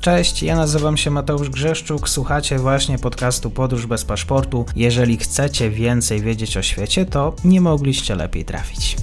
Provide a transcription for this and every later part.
Cześć, ja nazywam się Mateusz Grzeszczuk, słuchacie właśnie podcastu Podróż bez paszportu. Jeżeli chcecie więcej wiedzieć o świecie, to nie mogliście lepiej trafić.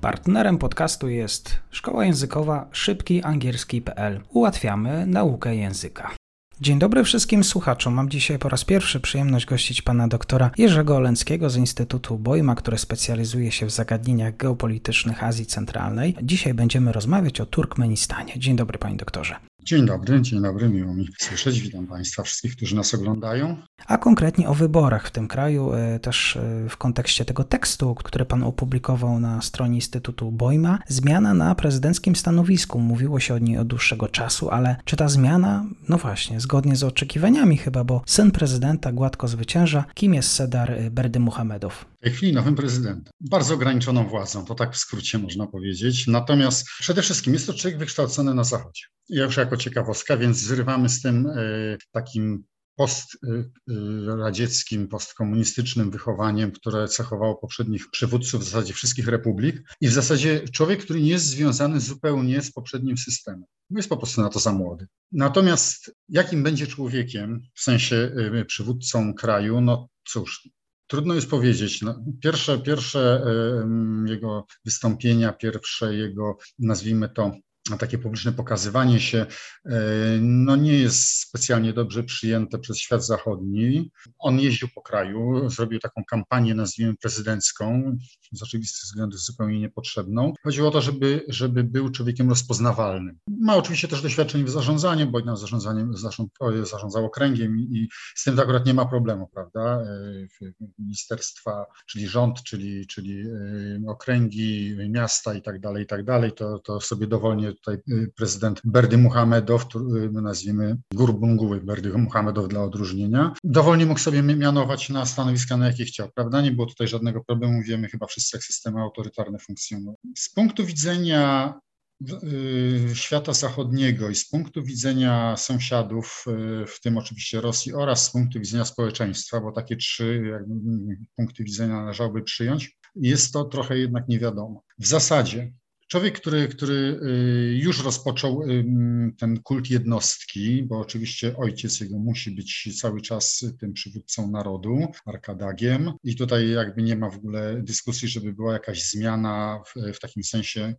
Partnerem podcastu jest szkoła językowa szybkiangielski.pl. Ułatwiamy naukę języka. Dzień dobry wszystkim słuchaczom. Mam dzisiaj po raz pierwszy przyjemność gościć pana doktora Jerzego Olenckiego z Instytutu Bojma, który specjalizuje się w zagadnieniach geopolitycznych Azji Centralnej. Dzisiaj będziemy rozmawiać o Turkmenistanie. Dzień dobry panie doktorze. Dzień dobry, dzień dobry, miło mi słyszeć. Witam Państwa wszystkich, którzy nas oglądają. A konkretnie o wyborach w tym kraju, e, też e, w kontekście tego tekstu, który Pan opublikował na stronie Instytutu Bojma. Zmiana na prezydenckim stanowisku. Mówiło się o niej od dłuższego czasu, ale czy ta zmiana, no właśnie, zgodnie z oczekiwaniami chyba, bo syn prezydenta gładko zwycięża. Kim jest Sedar Berdy Muhamedow? Chwili nowym prezydentem. Bardzo ograniczoną władzą, to tak w skrócie można powiedzieć. Natomiast przede wszystkim jest to człowiek wykształcony na Zachodzie. Ja już jako ciekawostka, więc zrywamy z tym takim postradzieckim, postkomunistycznym wychowaniem, które cechowało poprzednich przywódców w zasadzie wszystkich republik i w zasadzie człowiek, który nie jest związany zupełnie z poprzednim systemem. Jest po prostu na to za młody. Natomiast jakim będzie człowiekiem, w sensie y, przywódcą kraju, no cóż, Trudno jest powiedzieć. No, pierwsze, pierwsze jego wystąpienia, pierwsze jego, nazwijmy to, takie publiczne pokazywanie się e, no nie jest specjalnie dobrze przyjęte przez świat zachodni. On jeździł po kraju, zrobił taką kampanię, nazwijmy prezydencką, z oczywistych względów zupełnie niepotrzebną. Chodziło o to, żeby, żeby był człowiekiem rozpoznawalnym. Ma oczywiście też doświadczenie w zarządzaniu, bo nam zarządzał okręgiem i z tym akurat nie ma problemu, prawda? E, ministerstwa, czyli rząd, czyli, czyli e, okręgi, miasta i tak dalej, i tak dalej, to, to sobie dowolnie tutaj y, prezydent Berdy Muhamedow, y, nazwijmy Gurbunguły Berdy Muhamedow dla odróżnienia, dowolnie mógł sobie mianować na stanowiska, na jakie chciał, prawda? Nie było tutaj żadnego problemu, wiemy chyba wszyscy, jak systemy autorytarne funkcjonują. Z punktu widzenia y, świata zachodniego i z punktu widzenia sąsiadów, w tym oczywiście Rosji oraz z punktu widzenia społeczeństwa, bo takie trzy punkty widzenia należałoby przyjąć, jest to trochę jednak nie wiadomo. W zasadzie Człowiek, który, który y, już rozpoczął y, ten kult jednostki, bo oczywiście ojciec jego musi być cały czas tym przywódcą narodu, Arkadagiem, i tutaj jakby nie ma w ogóle dyskusji, żeby była jakaś zmiana w, w takim sensie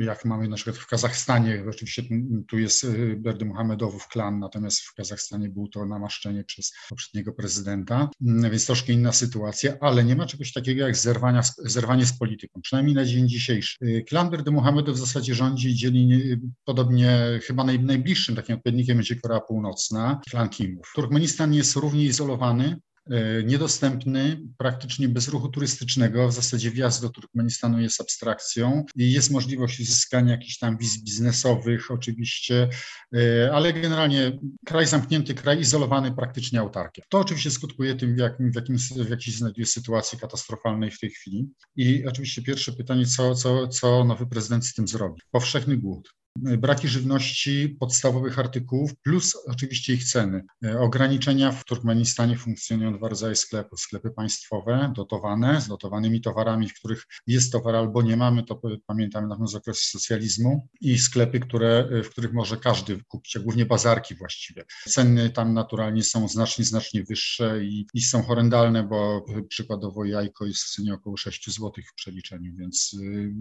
jak mamy na przykład w Kazachstanie, oczywiście tu jest y, Berdy Muhamedowów klan, natomiast w Kazachstanie było to namaszczenie przez poprzedniego prezydenta, mm, więc troszkę inna sytuacja, ale nie ma czegoś takiego jak zerwania, zerwanie z polityką, przynajmniej na dzień dzisiejszy. Y, klan Berdy Muhamedow w zasadzie rządzi dzieli y, podobnie, chyba naj, najbliższym takim odpowiednikiem będzie Korea Północna, klan Kimów. Turkmenistan jest równie izolowany, niedostępny, praktycznie bez ruchu turystycznego. W zasadzie wjazd do Turkmenistanu jest abstrakcją i jest możliwość uzyskania jakichś tam wiz biznesowych oczywiście, e, ale generalnie kraj zamknięty, kraj izolowany, praktycznie autarkiem. To oczywiście skutkuje tym, w, jakim, w, jakim, w jakiej znajduje sytuacji katastrofalnej w tej chwili. I oczywiście pierwsze pytanie, co, co, co nowy prezydent z tym zrobi? Powszechny głód braki żywności, podstawowych artykułów, plus oczywiście ich ceny. E, ograniczenia w Turkmenistanie funkcjonują dwa rodzaje sklepów. Sklepy państwowe, dotowane, z dotowanymi towarami, w których jest towar albo nie mamy, to pamiętamy na z okresu socjalizmu, i sklepy, które, e, w których może każdy kupić, a głównie bazarki właściwie. Ceny tam naturalnie są znacznie, znacznie wyższe i, i są horrendalne, bo przykładowo jajko jest w cenie około 6 zł w przeliczeniu, więc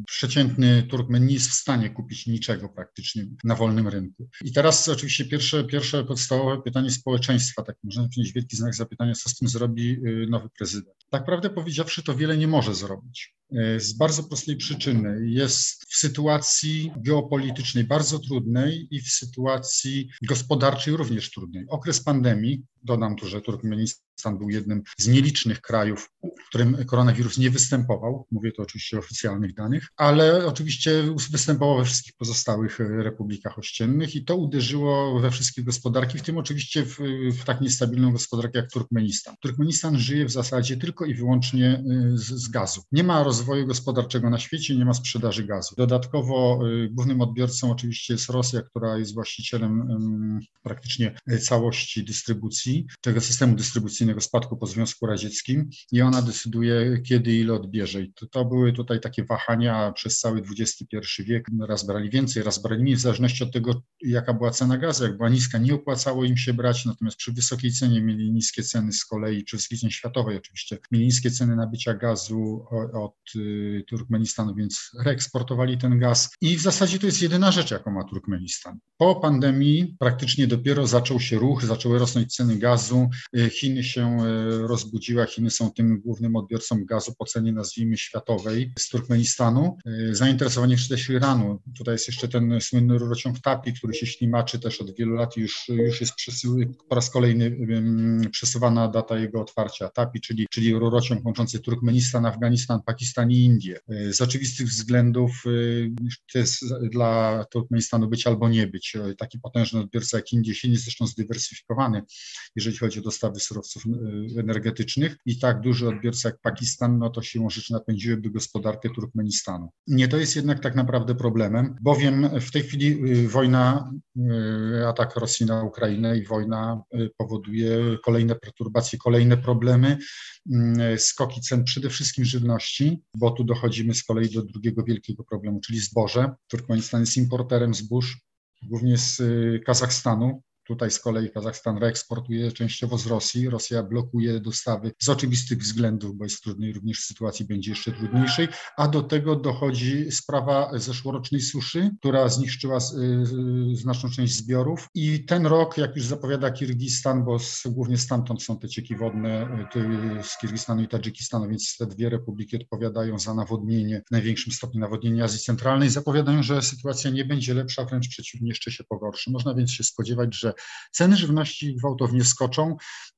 przeciętny Turkmen nie jest w stanie kupić niczego praktycznie praktycznie na wolnym rynku. I teraz oczywiście pierwsze, pierwsze podstawowe pytanie społeczeństwa, tak można powiedzieć wielki znak zapytania, co z tym zrobi y, nowy prezydent. Tak prawdę powiedziawszy, to wiele nie może zrobić. Y, z bardzo prostej przyczyny. Jest w sytuacji geopolitycznej bardzo trudnej i w sytuacji gospodarczej również trudnej. Okres pandemii, dodam tu, że Turkmenistan był jednym z nielicznych krajów, w którym koronawirus nie występował. Mówię to oczywiście o oficjalnych danych, ale oczywiście występował we wszystkich pozostałych republikach ościennych i to uderzyło we wszystkie gospodarki, w tym oczywiście w, w tak niestabilną gospodarkę jak Turkmenistan. Turkmenistan żyje w zasadzie tylko i wyłącznie y, z, z gazu. Nie ma roz rozwoju gospodarczego na świecie, nie ma sprzedaży gazu. Dodatkowo głównym odbiorcą oczywiście jest Rosja, która jest właścicielem praktycznie całości dystrybucji, tego systemu dystrybucyjnego spadku po Związku Radzieckim i ona decyduje, kiedy ile odbierze. I to, to były tutaj takie wahania przez cały XXI wiek. Raz brali więcej, raz brali mniej, w zależności od tego, jaka była cena gazu. Jak była niska, nie opłacało im się brać, natomiast przy wysokiej cenie mieli niskie ceny z kolei, przy wysokiej cenie światowej oczywiście, mieli niskie ceny nabycia gazu od y, Turkmenistanu, więc reeksportowali ten gaz. I w zasadzie to jest jedyna rzecz, jaką ma Turkmenistan. Po pandemii praktycznie dopiero zaczął się ruch, zaczęły rosnąć ceny gazu, y, Chiny się y, rozbudziły, Chiny są tym głównym odbiorcą gazu po cenie, nazwijmy, światowej z Turkmenistanu. Zainteresowanie też Iranu. Tutaj jest jeszcze ten słynny rurociąg TAPI, który się ślimaczy też od wielu lat już, już jest po raz kolejny przesuwana data jego otwarcia. TAPI, czyli, czyli rurociąg łączący Turkmenistan, Afganistan, Pakistan i Indię. E, z oczywistych względów e, to jest dla Turkmenistanu być albo nie być. E, taki potężny odbiorca jak Indie, Chiny zresztą zdywersyfikowany, jeżeli chodzi o dostawy surowców energetycznych i tak duży odbiorca jak Pakistan, no to siłą rzeczy napędziłyby gospodarkę Turkmenistanu. Nie to jest jednak tak naprawdę problemem, bowiem w tej chwili wojna, atak Rosji na Ukrainę i wojna powoduje kolejne perturbacje, kolejne problemy, mm, skoki cen przede wszystkim żywności, bo tu dochodzimy z kolei do drugiego wielkiego problemu, czyli zboże. Turkmenistan jest importerem zbóż, głównie z y, Kazachstanu, Tutaj z kolei Kazachstan reeksportuje częściowo z Rosji. Rosja blokuje dostawy z oczywistych względów, bo jest trudniej również sytuacji będzie jeszcze trudniejszej, a do tego dochodzi sprawa zeszłorocznej suszy, która zniszczyła znaczną część zbiorów i ten rok, jak już zapowiada Kirgistan, bo z, głównie stamtąd są te cieki wodne z Kirgistanu i Tadżykistanu, więc te dwie republiki odpowiadają za nawodnienie, w największym stopniu nawodnienie Azji Centralnej, zapowiadają, że sytuacja nie będzie lepsza, wręcz przeciwnie, jeszcze się pogorszy. Można więc się spodziewać, że Ceny żywności gwałtownie skoczą.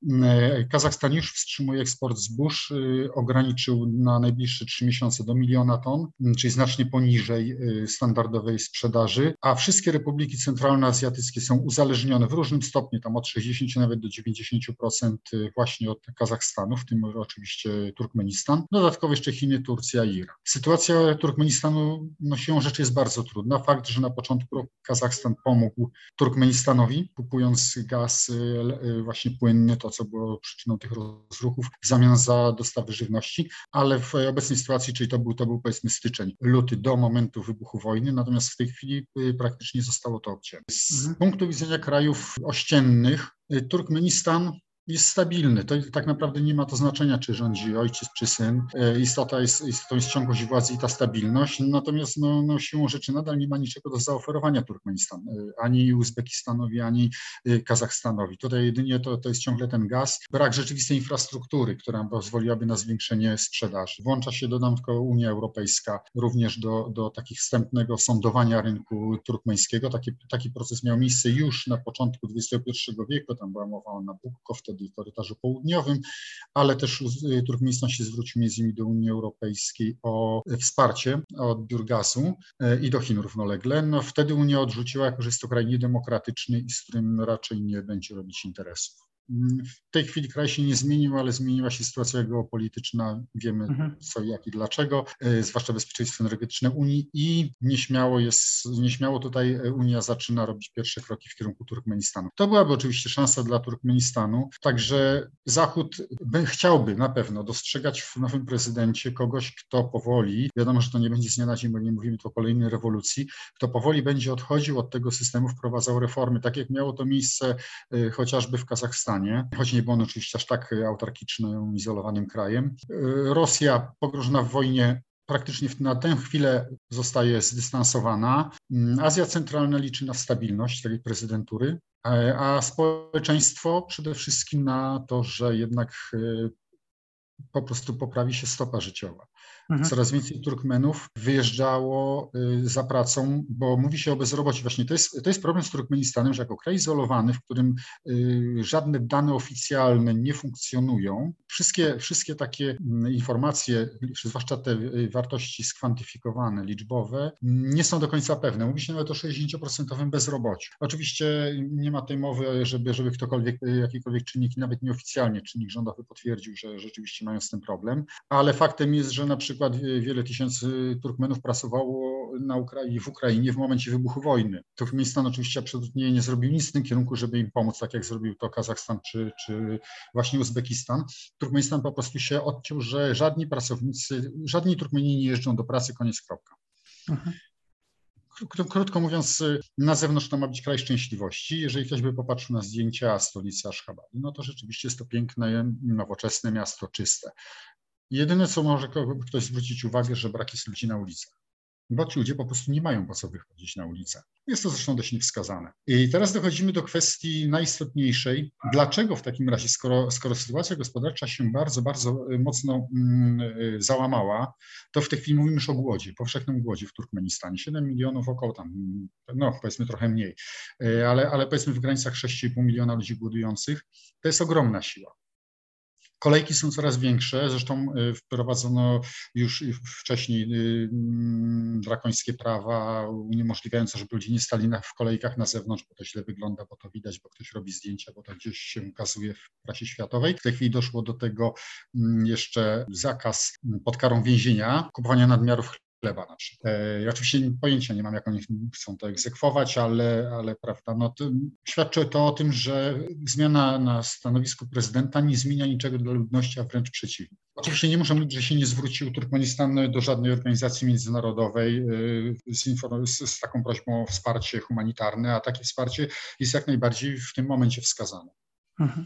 Mm, Kazachstan już wstrzymuje eksport zbóż, y, ograniczył na najbliższe trzy miesiące do miliona ton, czyli znacznie poniżej y, standardowej sprzedaży, a wszystkie republiki centralnoazjatyckie są uzależnione w różnym stopniu, tam od 60 nawet do 90% y, właśnie od Kazachstanu, w tym oczywiście Turkmenistan. Dodatkowo jeszcze Chiny, Turcja i Iran. Sytuacja Turkmenistanu no, siłą rzeczy jest bardzo trudna. Fakt, że na początku roku Kazachstan pomógł Turkmenistanowi, kupując gaz y, y, właśnie płynny, to co było przyczyną tych rozruchów, w zamian za dostawy żywności, ale w obecnej sytuacji, czyli to był, to był powiedzmy styczeń, luty do momentu wybuchu wojny, natomiast w tej chwili y, praktycznie zostało to obcięte. Z mhm. punktu widzenia krajów ościennych, Turkmenistan jest stabilny. To tak naprawdę nie ma to znaczenia, czy rządzi ojciec, czy syn. E, istota jest, istotą jest ciągłość władzy i ta stabilność. Natomiast no, no, siłą rzeczy nadal nie ma niczego do zaoferowania Turkmenistan, e, ani Uzbekistanowi, ani e, Kazachstanowi. Tutaj jedynie to, to jest ciągle ten gaz. Brak rzeczywistej infrastruktury, która pozwoliłaby na zwiększenie sprzedaży. Włącza się, dodam tylko Unia Europejska, również do, do takich wstępnego sądowania rynku turkmeńskiego. Taki, taki proces miał miejsce już na początku XXI wieku. Tam była mowa o Nabucco, wtedy w korytarzu południowym, ale też y, Turkmenistan się zwrócił między innymi do Unii Europejskiej o wsparcie od odbiór gazu y, i do Chin równolegle. No wtedy Unia odrzuciła, jako że jest to kraj niedemokratyczny i z którym raczej nie będzie robić interesów. W tej chwili kraj się nie zmienił, ale zmieniła się sytuacja geopolityczna. Wiemy mhm. co, jak i dlaczego, e, zwłaszcza bezpieczeństwo energetyczne Unii i nieśmiało jest, nieśmiało tutaj Unia zaczyna robić pierwsze kroki w kierunku Turkmenistanu. To byłaby oczywiście szansa dla Turkmenistanu, także Zachód by, chciałby na pewno dostrzegać w nowym prezydencie kogoś, kto powoli, wiadomo, że to nie będzie z dnia na dzień, bo nie mówimy tu o kolejnej rewolucji, kto powoli będzie odchodził od tego systemu, wprowadzał reformy, tak jak miało to miejsce e, chociażby w Kazachstanie choć nie był on oczywiście aż tak autarkicznym, izolowanym krajem. Rosja pogrążona w wojnie praktycznie na tę chwilę zostaje zdystansowana. Azja Centralna liczy na stabilność tej prezydentury, a społeczeństwo przede wszystkim na to, że jednak e, po prostu poprawi się stopa życiowa. Mhm. Coraz więcej Turkmenów wyjeżdżało y, za pracą, bo mówi się o bezrobociu. Właśnie to jest, to jest problem z Turkmenistanem, że jako kraj izolowany, w którym y, żadne dane oficjalne nie funkcjonują, wszystkie, wszystkie takie mm, informacje, zwłaszcza te y, wartości skwantyfikowane, liczbowe, nie są do końca pewne. Mówi się nawet o 60% bezrobociu. Oczywiście nie ma tej mowy, żeby, żeby ktokolwiek, jakikolwiek czynnik, nawet nieoficjalnie czynnik rządowy potwierdził, że rzeczywiście mają z tym problem, ale faktem jest, że na przykład wiele tysięcy Turkmenów pracowało na Ukrai w Ukrainie w momencie wybuchu wojny. Turkmenistan oczywiście absolutnie nie zrobił nic w tym kierunku, żeby im pomóc, tak jak zrobił to Kazachstan czy, czy właśnie Uzbekistan. Turkmenistan po prostu się odciął, że żadni pracownicy, żadni Turkmeni nie jeżdżą do pracy, koniec kropka. Mhm. Krótko mówiąc, na zewnątrz to ma być kraj szczęśliwości. Jeżeli ktoś by popatrzył na zdjęcia stolicy Ashgabat, no to rzeczywiście jest to piękne, nowoczesne miasto, czyste. Jedyne, co może ktoś zwrócić uwagę, że brak jest ludzi na ulicach bo ci ludzie po prostu nie mają po co wychodzić na ulicę. Jest to zresztą dość niewskazane. I teraz dochodzimy do kwestii najistotniejszej. Dlaczego w takim razie, skoro, skoro sytuacja gospodarcza się bardzo, bardzo y, mocno mm, y, załamała, to w tej chwili mówimy już o głodzie, powszechnym głodzie w Turkmenistanie. 7 milionów około tam, no powiedzmy trochę mniej, y, ale, ale powiedzmy w granicach 6,5 miliona ludzi głodujących. To jest ogromna siła. Kolejki są coraz większe, zresztą y, wprowadzono już wcześniej y, mm, drakońskie prawa uniemożliwiające, żeby ludzie nie stali w kolejkach na zewnątrz, bo to źle wygląda, bo to widać, bo ktoś robi zdjęcia, bo to gdzieś się ukazuje w prasie światowej. W tej chwili doszło do tego mm, jeszcze zakaz mm, pod karą więzienia, kupowania nadmiarów chleba na przykład. E, oczywiście pojęcia nie mam, jak oni chcą to egzekwować, ale, ale prawda, no to świadczy to o tym, że zmiana na stanowisku prezydenta nie zmienia niczego dla ludności, a wręcz przeciwnie. Oczywiście nie muszę mówić, że się nie zwrócił Turkmenistan do żadnej organizacji międzynarodowej e, z, z, z taką prośbą o wsparcie humanitarne, a takie wsparcie jest jak najbardziej w tym momencie wskazane. Mhm.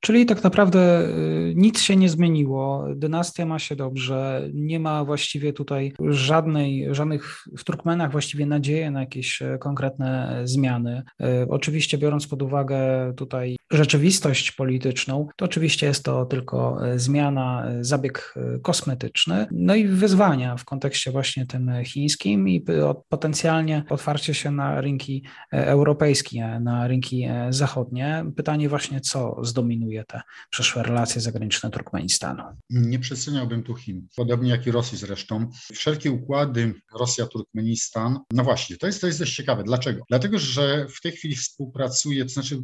Czyli tak naprawdę y, nic się nie zmieniło, dynastia ma się dobrze, nie ma właściwie tutaj żadnej, żadnych w Turkmenach właściwie nadziei na jakieś e, konkretne zmiany. E, oczywiście biorąc pod uwagę tutaj rzeczywistość polityczną, to oczywiście jest to tylko e, zmiana, zabieg kosmetyczny, no i wyzwania w kontekście właśnie tym chińskim i potencjalnie otwarcie się na rynki europejskie, na rynki zachodnie. Pytanie właśnie, co zdominuje te przyszłe relacje zagraniczne Turkmenistanu. Nie przeceniałbym tu Chin, podobnie jak i Rosji zresztą. Wszelkie układy Rosja-Turkmenistan, no właśnie, to jest, to jest dość ciekawe. Dlaczego? Dlatego, że w tej chwili współpracuje, to znaczy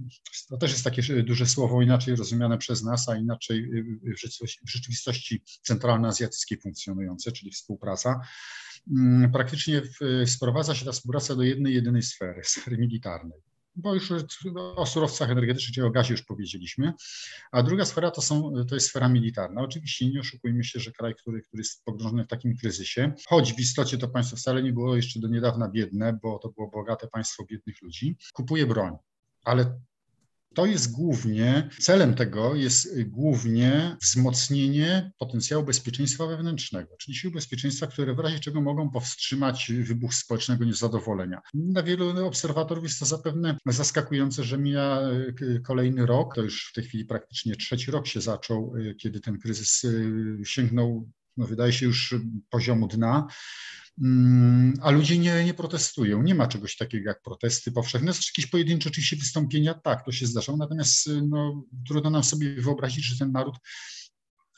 to też jest takie duże słowo, inaczej rozumiane przez nas, a inaczej w rzeczywistości centralnoazjatyckiej funkcjonujące, czyli współpraca mm, praktycznie sprowadza się ta współpraca do jednej, jedynej sfery, sfery militarnej bo już o surowcach energetycznych, czyli o gazie już powiedzieliśmy. A druga sfera to, są, to jest sfera militarna. Oczywiście nie oszukujmy się, że kraj, który, który jest pogrążony w takim kryzysie, choć w istocie to państwo wcale nie było jeszcze do niedawna biedne, bo to było bogate państwo biednych ludzi, kupuje broń. Ale to jest głównie, celem tego jest głównie wzmocnienie potencjału bezpieczeństwa wewnętrznego, czyli sił bezpieczeństwa, które w razie czego mogą powstrzymać wybuch społecznego niezadowolenia. Dla wielu obserwatorów jest to zapewne zaskakujące, że mija e, kolejny rok, to już w tej chwili praktycznie trzeci rok się zaczął, e, kiedy ten kryzys e, sięgnął, no wydaje się już poziomu dna. Mm, a ludzie nie, nie protestują. Nie ma czegoś takiego jak protesty powszechne. Znaczy jakieś pojedyncze oczywiście wystąpienia, tak, to się zdarzało, natomiast no, trudno nam sobie wyobrazić, że ten naród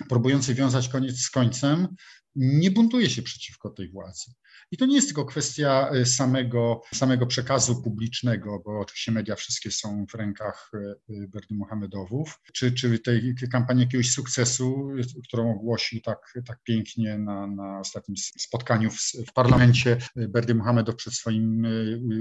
próbujący wiązać koniec z końcem, nie buntuje się przeciwko tej władzy. I to nie jest tylko kwestia e, samego, samego przekazu publicznego, bo oczywiście media wszystkie są w rękach e, e, Berdy Mohamedowów, czy, czy tej kampanii jakiegoś sukcesu, którą ogłosił tak, tak pięknie na, na ostatnim spotkaniu w, w parlamencie Berdy Mohamedow przed swoim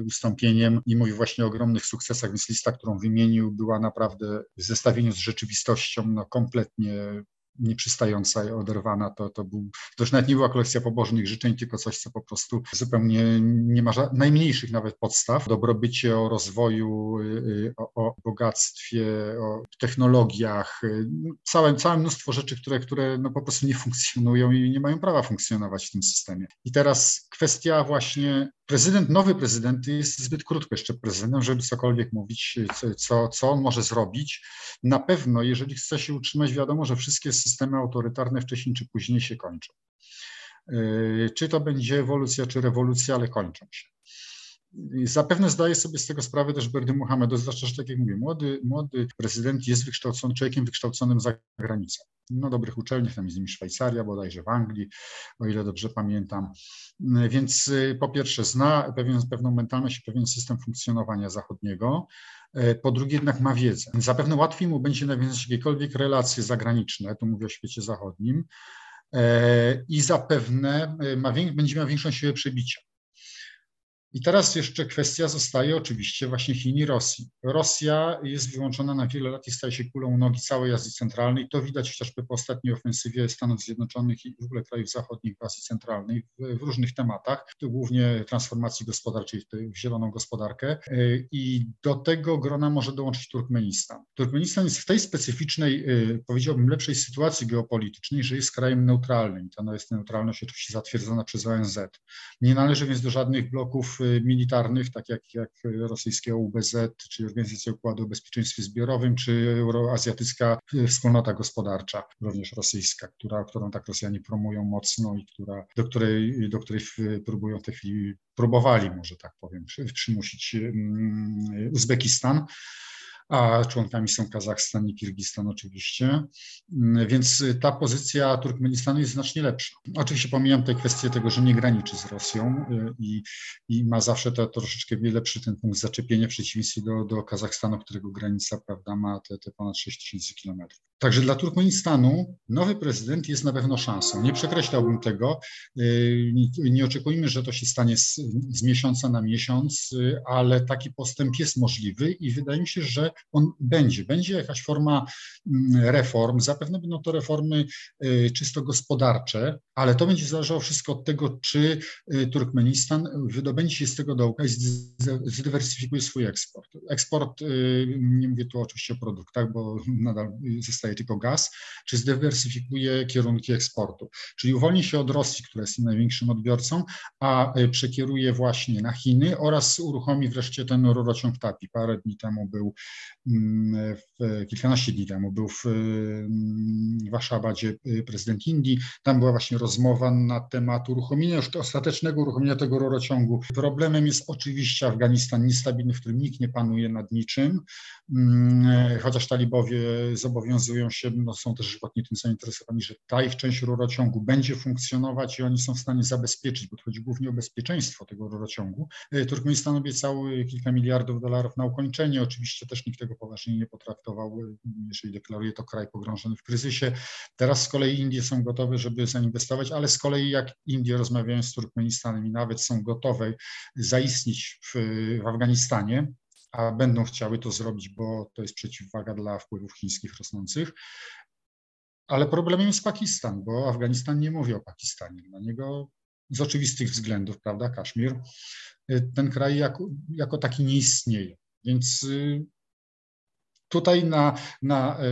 wystąpieniem i mówił właśnie o ogromnych sukcesach, więc lista, którą wymienił, była naprawdę w zestawieniu z rzeczywistością no, kompletnie nieprzystająca, oderwana, to, to, był, to już nawet nie była kolekcja pobożnych życzeń, tylko coś, co po prostu zupełnie nie ma najmniejszych nawet podstaw. Dobrobycie, o rozwoju, y, y, o, o bogactwie, o technologiach, y, całe, całe mnóstwo rzeczy, które, które no po prostu nie funkcjonują i nie mają prawa funkcjonować w tym systemie. I teraz kwestia właśnie prezydent, nowy prezydent jest zbyt krótko jeszcze prezydentem, żeby cokolwiek mówić, co, co on może zrobić. Na pewno, jeżeli chce się utrzymać, wiadomo, że wszystkie systemy autorytarne wcześniej czy później się kończą. Yy, czy to będzie ewolucja, czy rewolucja, ale kończą się. Zapewne zdaje sobie z tego sprawę też Berdy Muhammad, zwłaszcza, że tak jak mówię, młody, młody prezydent jest wykształcony, człowiekiem wykształconym za granicą. No dobrych uczelniach, tam jest nimi Szwajcaria, bodajże w Anglii, o ile dobrze pamiętam. Więc y, po pierwsze zna pewien, pewną mentalność i pewien system funkcjonowania zachodniego, y, po drugie jednak ma wiedzę. Zapewne łatwiej mu będzie nawiązać jakiekolwiek relacje zagraniczne, tu mówię o świecie zachodnim, i zapewne ma, będzie miał większą siłę przebicia. I teraz jeszcze kwestia zostaje oczywiście właśnie Chin i Rosji. Rosja jest wyłączona na wiele lat i staje się kulą nogi całej Azji Centralnej. To widać chociażby po ostatniej ofensywie Stanów Zjednoczonych i w ogóle krajów zachodnich w Azji Centralnej w, w różnych tematach, głównie transformacji gospodarczej w, zieloną gospodarkę. I do tego grona może dołączyć Turkmenistan. Turkmenistan jest w tej specyficznej, y, powiedziałbym, lepszej sytuacji geopolitycznej, że jest krajem neutralnym. Ta jest neutralność oczywiście zatwierdzona przez ONZ. Nie należy więc do żadnych bloków Y, militarnych, tak jak, jak rosyjskie UBZ, czy Organizacja Układu o Bezpieczeństwie Zbiorowym, czy Euroazjatycka Wspólnota Gospodarcza, również rosyjska, która, którą tak Rosjanie promują mocno i która, do, której, do której próbują w tej chwili, próbowali może tak powiem, przymusić mm, Uzbekistan a członkami są Kazachstan i Kirgistan oczywiście, mm, więc ta pozycja Turkmenistanu jest znacznie lepsza. Oczywiście pomijam tę kwestię tego, że nie graniczy z Rosją y, i, i ma zawsze to troszeczkę lepszy ten punkt zaczepienia w przeciwieństwie do, do Kazachstanu, którego granica prawda, ma te, te ponad 6 tysięcy kilometrów. Także dla Turkmenistanu nowy prezydent jest na pewno szansą. Nie przekreślałbym tego. Y, nie oczekujmy, że to się stanie z, z miesiąca na miesiąc, y, ale taki postęp jest możliwy i wydaje mi się, że on będzie. Będzie jakaś forma mm, reform. Zapewne będą to reformy y, czysto gospodarcze, ale to będzie zależało wszystko od tego, czy Turkmenistan wydobędzie się z tego dołka i zdywersyfikuje swój eksport. Eksport, nie mówię tu oczywiście o produktach, bo nadal zostaje zostaje tylko gaz, czy zdywersyfikuje kierunki eksportu. Czyli uwolni się od Rosji, która jest największym odbiorcą, a e, przekieruje właśnie na Chiny oraz uruchomi wreszcie ten rurociąg TAPI. Parę dni temu był, mm, kilkanaście dni temu był w, mm, w Ashabadzie e, prezydent Indii. Tam była właśnie rozmowa na temat uruchomienia, już ostatecznego uruchomienia tego rurociągu. Problemem jest oczywiście Afganistan niestabilny, w którym nikt nie panuje nad niczym, mm, e, chociaż talibowie zobowiązują się, no są też żywotnie tym zainteresowani, że ta ich część rurociągu będzie funkcjonować i oni są w stanie zabezpieczyć, bo chodzi głównie o bezpieczeństwo tego rurociągu. E, Turkmenistan obiecał kilka miliardów dolarów na ukończenie. Oczywiście też nikt tego poważnie nie potraktował, e, jeżeli deklaruje to kraj pogrążony w kryzysie. Teraz z kolei Indie są gotowe, żeby zainwestować, ale z kolei jak Indie rozmawiają z Turkmenistanem i nawet są gotowe zaistnieć w, w Afganistanie, a będą chciały to zrobić, bo to jest przeciwwaga dla wpływów chińskich rosnących. Ale problemem jest Pakistan, bo Afganistan nie mówi o Pakistanie. Dla niego z oczywistych względów, prawda, Kaszmir, y, ten kraj jako, jako taki nie istnieje. Więc y, tutaj na, na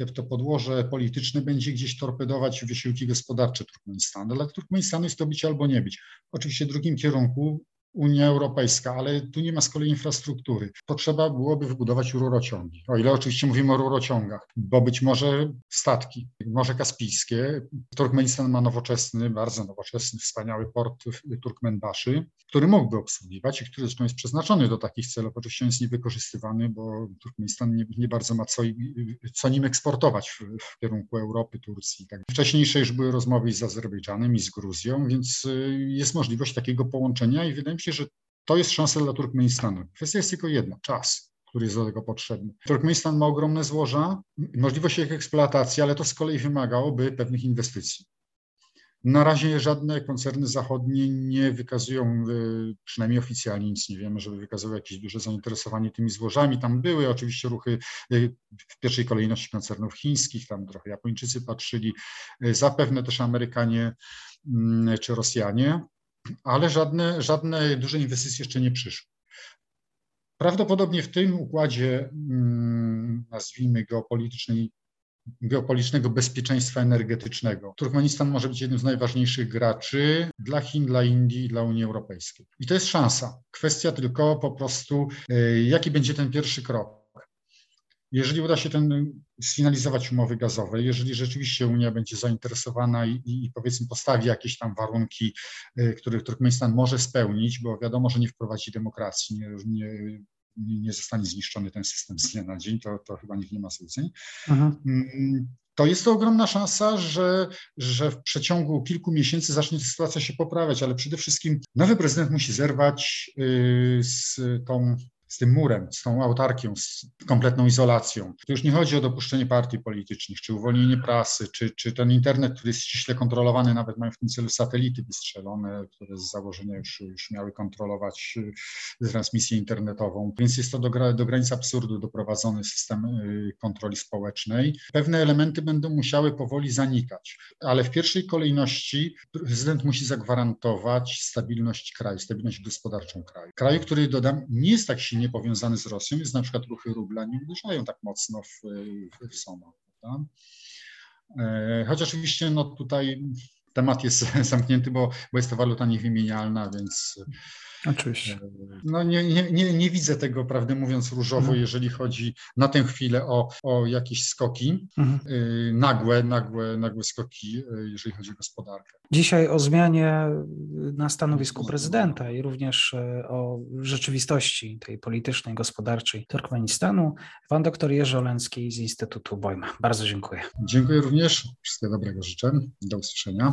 y, to podłoże polityczne będzie gdzieś torpedować wysiłki gospodarcze Turkmenistanu. Dla Turkmenistanu jest to być albo nie być. Oczywiście w drugim kierunku Unia Europejska, ale tu nie ma z kolei infrastruktury. Potrzeba byłoby wybudować rurociągi. O ile oczywiście mówimy o rurociągach, bo być może statki, Morze Kaspijskie. Turkmenistan ma nowoczesny, bardzo nowoczesny, wspaniały port Turkmenbaszy, który mógłby obsługiwać i który zresztą jest przeznaczony do takich celów. Oczywiście on jest niewykorzystywany, bo Turkmenistan nie, nie bardzo ma co, co nim eksportować w, w kierunku Europy, Turcji. Tak. Wcześniejsze już były rozmowy z Azerbejdżanem i z Gruzją, więc y, jest możliwość takiego połączenia i wydaje mi się, że to jest szansa dla Turkmenistanu. Kwestia jest tylko jedna, czas który jest do tego potrzebny. Turkmenistan ma ogromne złoża, możliwość ich eksploatacji, ale to z kolei wymagałoby pewnych inwestycji. Na razie żadne koncerny zachodnie nie wykazują, y, przynajmniej oficjalnie nic nie wiemy, żeby wykazały jakieś duże zainteresowanie tymi złożami. Tam były oczywiście ruchy y, w pierwszej kolejności koncernów chińskich, tam trochę Japończycy patrzyli, y, zapewne też Amerykanie mm, czy Rosjanie ale żadne, żadne duże inwestycje jeszcze nie przyszły. Prawdopodobnie w tym układzie, mm, nazwijmy geopolitycznej, geopolitycznego bezpieczeństwa energetycznego, Turkmenistan może być jednym z najważniejszych graczy dla Chin, dla Indii dla Unii Europejskiej. I to jest szansa. Kwestia tylko po prostu, e, jaki będzie ten pierwszy krok. Jeżeli uda się ten, sfinalizować umowy gazowe, jeżeli rzeczywiście Unia będzie zainteresowana i, i, powiedzmy postawi jakieś tam warunki, y, które Turkmenistan może spełnić, bo wiadomo, że nie wprowadzi demokracji, nie, nie, nie zostanie zniszczony ten system z dnia na dzień, to, to chyba nikt nie ma złudzeń. Mm, to jest to ogromna szansa, że, że w przeciągu kilku miesięcy zacznie sytuacja się poprawiać, ale przede wszystkim nowy prezydent musi zerwać y, z tą z tym murem, z tą autarkią, z kompletną izolacją. To już nie chodzi o dopuszczenie partii politycznych, czy uwolnienie prasy, czy, czy ten internet, który jest ściśle kontrolowany, nawet mają w tym celu satelity wystrzelone, które z założenia już, już miały kontrolować y, transmisję internetową. Więc jest to do, do granic absurdu doprowadzony system y, kontroli społecznej. Pewne elementy będą musiały powoli zanikać, ale w pierwszej kolejności prezydent musi zagwarantować stabilność kraju, stabilność gospodarczą kraju. Kraju, który dodam, nie jest tak silnie powiązany z Rosją, jest na przykład ruchy rubla nie uderzają tak mocno w, w, w Soma. Prawda? E, choć oczywiście no tutaj temat jest zamknięty, bo, bo jest to waluta niewymienialna, więc Oczywiście. No nie, nie, nie, nie widzę tego, prawdę mówiąc, różowo, mhm. jeżeli chodzi na tę chwilę o, o jakieś skoki, mhm. Y, nagłe, nagłe, nagłe skoki, y, jeżeli chodzi o gospodarkę. Dzisiaj o zmianie na stanowisku prezydenta i również o rzeczywistości tej politycznej, gospodarczej Turkmenistanu. Pan doktor Jerzy Oleński z Instytutu Bojma. Bardzo dziękuję. Dziękuję również. Wszystkiego dobrego życzę. Do usłyszenia.